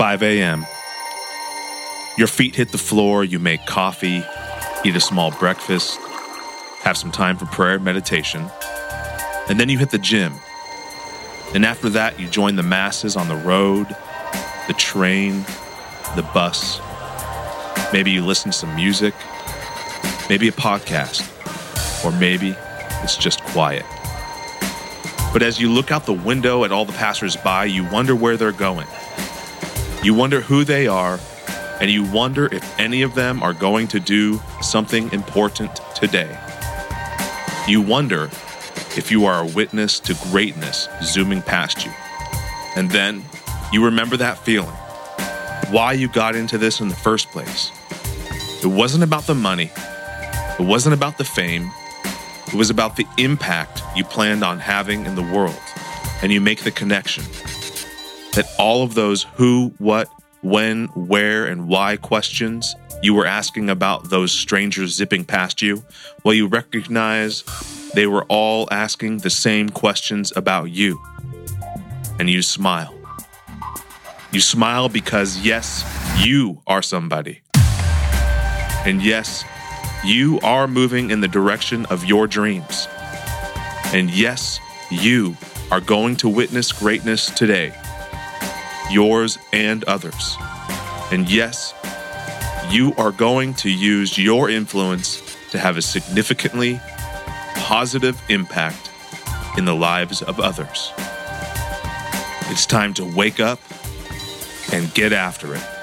5 a.m. Your feet hit the floor, you make coffee, eat a small breakfast, have some time for prayer and meditation, and then you hit the gym. And after that, you join the masses on the road, the train, the bus. Maybe you listen to some music, maybe a podcast, or maybe it's just quiet. But as you look out the window at all the passersby, you wonder where they're going. You wonder who they are, and you wonder if any of them are going to do something important today. You wonder if you are a witness to greatness zooming past you. And then you remember that feeling, why you got into this in the first place. It wasn't about the money, it wasn't about the fame, it was about the impact you planned on having in the world. And you make the connection that all of those who, what, when, where, and why questions you were asking about those strangers zipping past you, well, you recognize they were all asking the same questions about you. And you smile. You smile because, yes, you are somebody. And yes, you are moving in the direction of your dreams. And yes, you are going to witness greatness today, yours and others. And yes, you are going to use your influence to have a significantly positive impact in the lives of others. It's time to wake up and get after it.